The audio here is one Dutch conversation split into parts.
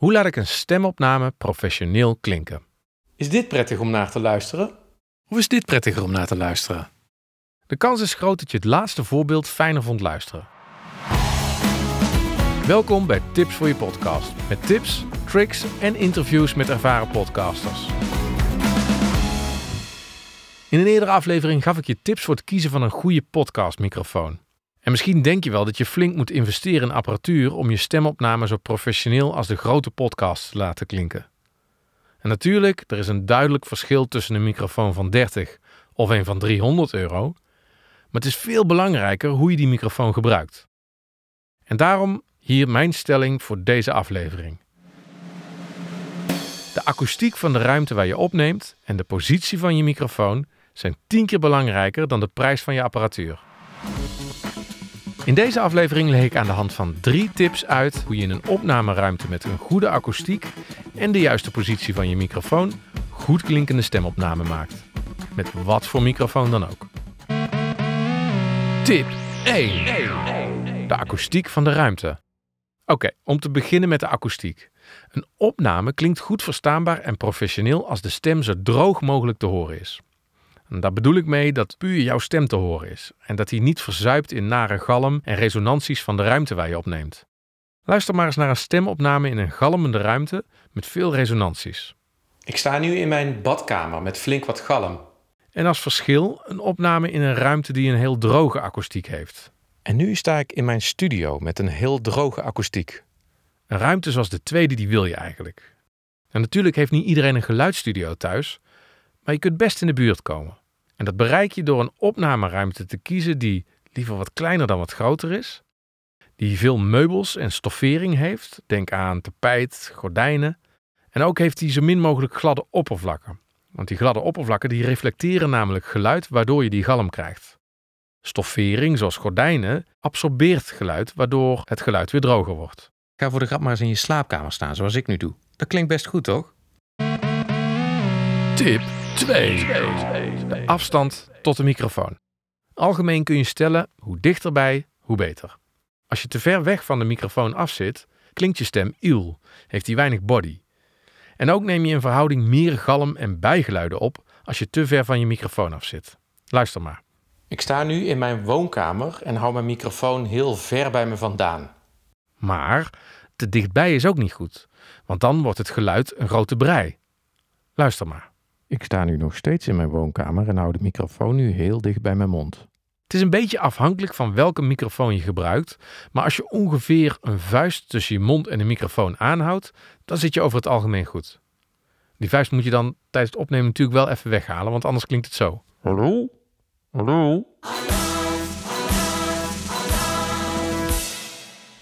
Hoe laat ik een stemopname professioneel klinken? Is dit prettig om naar te luisteren? Of is dit prettiger om naar te luisteren? De kans is groot dat je het laatste voorbeeld fijner vond luisteren. Welkom bij Tips voor je podcast. Met tips, tricks en interviews met ervaren podcasters. In een eerdere aflevering gaf ik je tips voor het kiezen van een goede podcastmicrofoon. En misschien denk je wel dat je flink moet investeren in apparatuur om je stemopname zo professioneel als de grote podcasts te laten klinken. En natuurlijk, er is een duidelijk verschil tussen een microfoon van 30 of een van 300 euro. Maar het is veel belangrijker hoe je die microfoon gebruikt. En daarom hier mijn stelling voor deze aflevering. De akoestiek van de ruimte waar je opneemt en de positie van je microfoon zijn tien keer belangrijker dan de prijs van je apparatuur. In deze aflevering leg ik aan de hand van drie tips uit hoe je in een opnameruimte met een goede akoestiek en de juiste positie van je microfoon goed klinkende stemopname maakt. Met wat voor microfoon dan ook. Tip 1. De akoestiek van de ruimte. Oké, om te beginnen met de akoestiek. Een opname klinkt goed verstaanbaar en professioneel als de stem zo droog mogelijk te horen is. En daar bedoel ik mee dat puur jouw stem te horen is en dat die niet verzuipt in nare galm en resonanties van de ruimte waar je opneemt. Luister maar eens naar een stemopname in een galmende ruimte met veel resonanties. Ik sta nu in mijn badkamer met flink wat galm. En als verschil een opname in een ruimte die een heel droge akoestiek heeft. En nu sta ik in mijn studio met een heel droge akoestiek. Een ruimte zoals de tweede, die wil je eigenlijk. En natuurlijk heeft niet iedereen een geluidsstudio thuis, maar je kunt best in de buurt komen. En dat bereik je door een opnameruimte te kiezen die liever wat kleiner dan wat groter is, die veel meubels en stoffering heeft, denk aan tapijt, gordijnen, en ook heeft die zo min mogelijk gladde oppervlakken. Want die gladde oppervlakken die reflecteren namelijk geluid waardoor je die galm krijgt. Stoffering, zoals gordijnen, absorbeert geluid waardoor het geluid weer droger wordt. Ga voor de grap maar eens in je slaapkamer staan zoals ik nu doe. Dat klinkt best goed, toch? Tip 2. De afstand tot de microfoon. Algemeen kun je stellen hoe dichterbij, hoe beter. Als je te ver weg van de microfoon af zit, klinkt je stem iel, heeft hij weinig body. En ook neem je in verhouding meer galm en bijgeluiden op als je te ver van je microfoon af zit. Luister maar. Ik sta nu in mijn woonkamer en hou mijn microfoon heel ver bij me vandaan. Maar te dichtbij is ook niet goed, want dan wordt het geluid een grote brei. Luister maar. Ik sta nu nog steeds in mijn woonkamer en hou de microfoon nu heel dicht bij mijn mond. Het is een beetje afhankelijk van welke microfoon je gebruikt, maar als je ongeveer een vuist tussen je mond en de microfoon aanhoudt, dan zit je over het algemeen goed. Die vuist moet je dan tijdens het opnemen natuurlijk wel even weghalen, want anders klinkt het zo. Hallo? Hallo?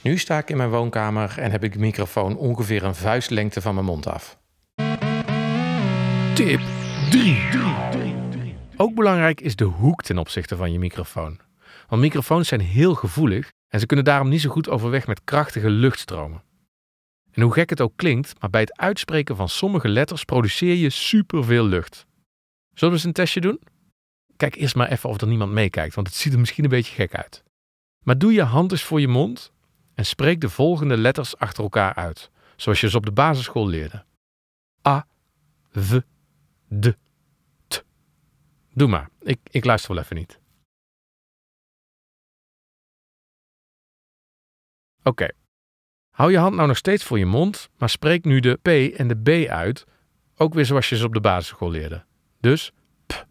Nu sta ik in mijn woonkamer en heb ik de microfoon ongeveer een vuistlengte van mijn mond af. Tip 3. Ook belangrijk is de hoek ten opzichte van je microfoon. Want microfoons zijn heel gevoelig en ze kunnen daarom niet zo goed overweg met krachtige luchtstromen. En hoe gek het ook klinkt, maar bij het uitspreken van sommige letters produceer je superveel lucht. Zullen we eens een testje doen? Kijk eerst maar even of er niemand meekijkt, want het ziet er misschien een beetje gek uit. Maar doe je hand eens voor je mond en spreek de volgende letters achter elkaar uit, zoals je ze op de basisschool leerde. A, V, D. Doe maar, ik, ik luister wel even niet. Oké. Hou je hand nou nog steeds voor je mond, maar spreek nu de P en de B uit, ook weer zoals je ze op de basisschool leerde. Dus P,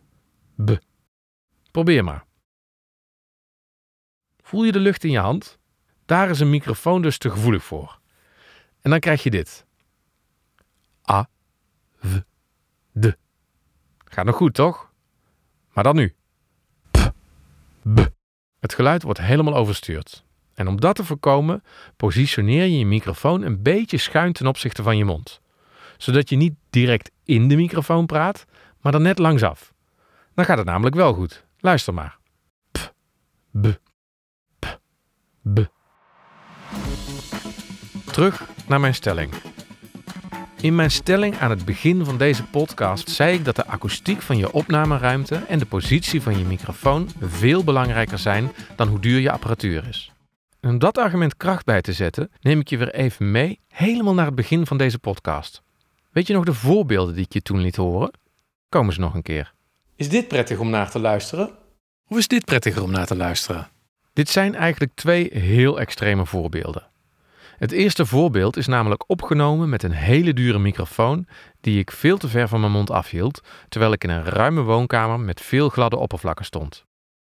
B. Probeer maar. Voel je de lucht in je hand? Daar is een microfoon dus te gevoelig voor. En dan krijg je dit. A, V, D. Gaat nog goed, toch? Maar dan nu. P, B. Het geluid wordt helemaal overstuurd. En om dat te voorkomen, positioneer je je microfoon een beetje schuin ten opzichte van je mond. Zodat je niet direct in de microfoon praat, maar dan net langsaf. Dan gaat het namelijk wel goed. Luister maar. P, B, P, B. Terug naar mijn stelling. In mijn stelling aan het begin van deze podcast zei ik dat de akoestiek van je opnameruimte en de positie van je microfoon veel belangrijker zijn dan hoe duur je apparatuur is. En om dat argument kracht bij te zetten, neem ik je weer even mee, helemaal naar het begin van deze podcast. Weet je nog de voorbeelden die ik je toen liet horen? Komen ze nog een keer. Is dit prettig om naar te luisteren? Of is dit prettiger om naar te luisteren? Dit zijn eigenlijk twee heel extreme voorbeelden. Het eerste voorbeeld is namelijk opgenomen met een hele dure microfoon die ik veel te ver van mijn mond afhield, terwijl ik in een ruime woonkamer met veel gladde oppervlakken stond.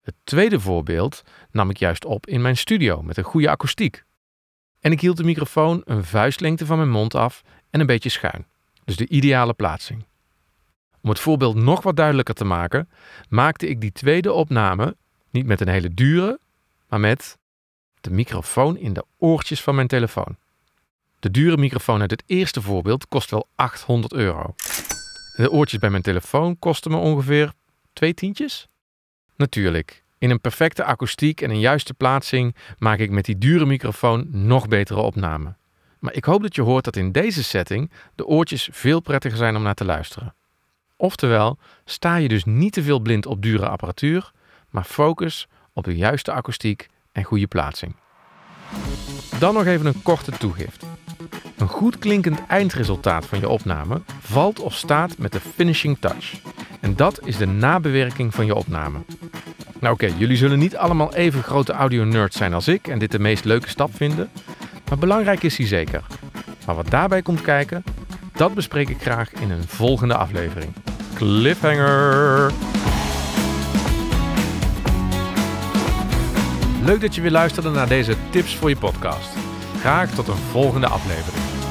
Het tweede voorbeeld nam ik juist op in mijn studio met een goede akoestiek. En ik hield de microfoon een vuistlengte van mijn mond af en een beetje schuin, dus de ideale plaatsing. Om het voorbeeld nog wat duidelijker te maken, maakte ik die tweede opname niet met een hele dure, maar met de microfoon in de oortjes van mijn telefoon. De dure microfoon uit het eerste voorbeeld kost wel 800 euro. De oortjes bij mijn telefoon kosten me ongeveer twee tientjes. Natuurlijk, in een perfecte akoestiek en een juiste plaatsing maak ik met die dure microfoon nog betere opnamen. Maar ik hoop dat je hoort dat in deze setting de oortjes veel prettiger zijn om naar te luisteren. Oftewel, sta je dus niet te veel blind op dure apparatuur, maar focus op de juiste akoestiek goede plaatsing. Dan nog even een korte toegift. Een goed klinkend eindresultaat van je opname valt of staat met de finishing touch. En dat is de nabewerking van je opname. Nou oké, jullie zullen niet allemaal even grote audio-nerds zijn als ik en dit de meest leuke stap vinden, maar belangrijk is die zeker. Maar wat daarbij komt kijken, dat bespreek ik graag in een volgende aflevering. Cliffhanger! Leuk dat je weer luisterde naar deze tips voor je podcast. Graag tot een volgende aflevering.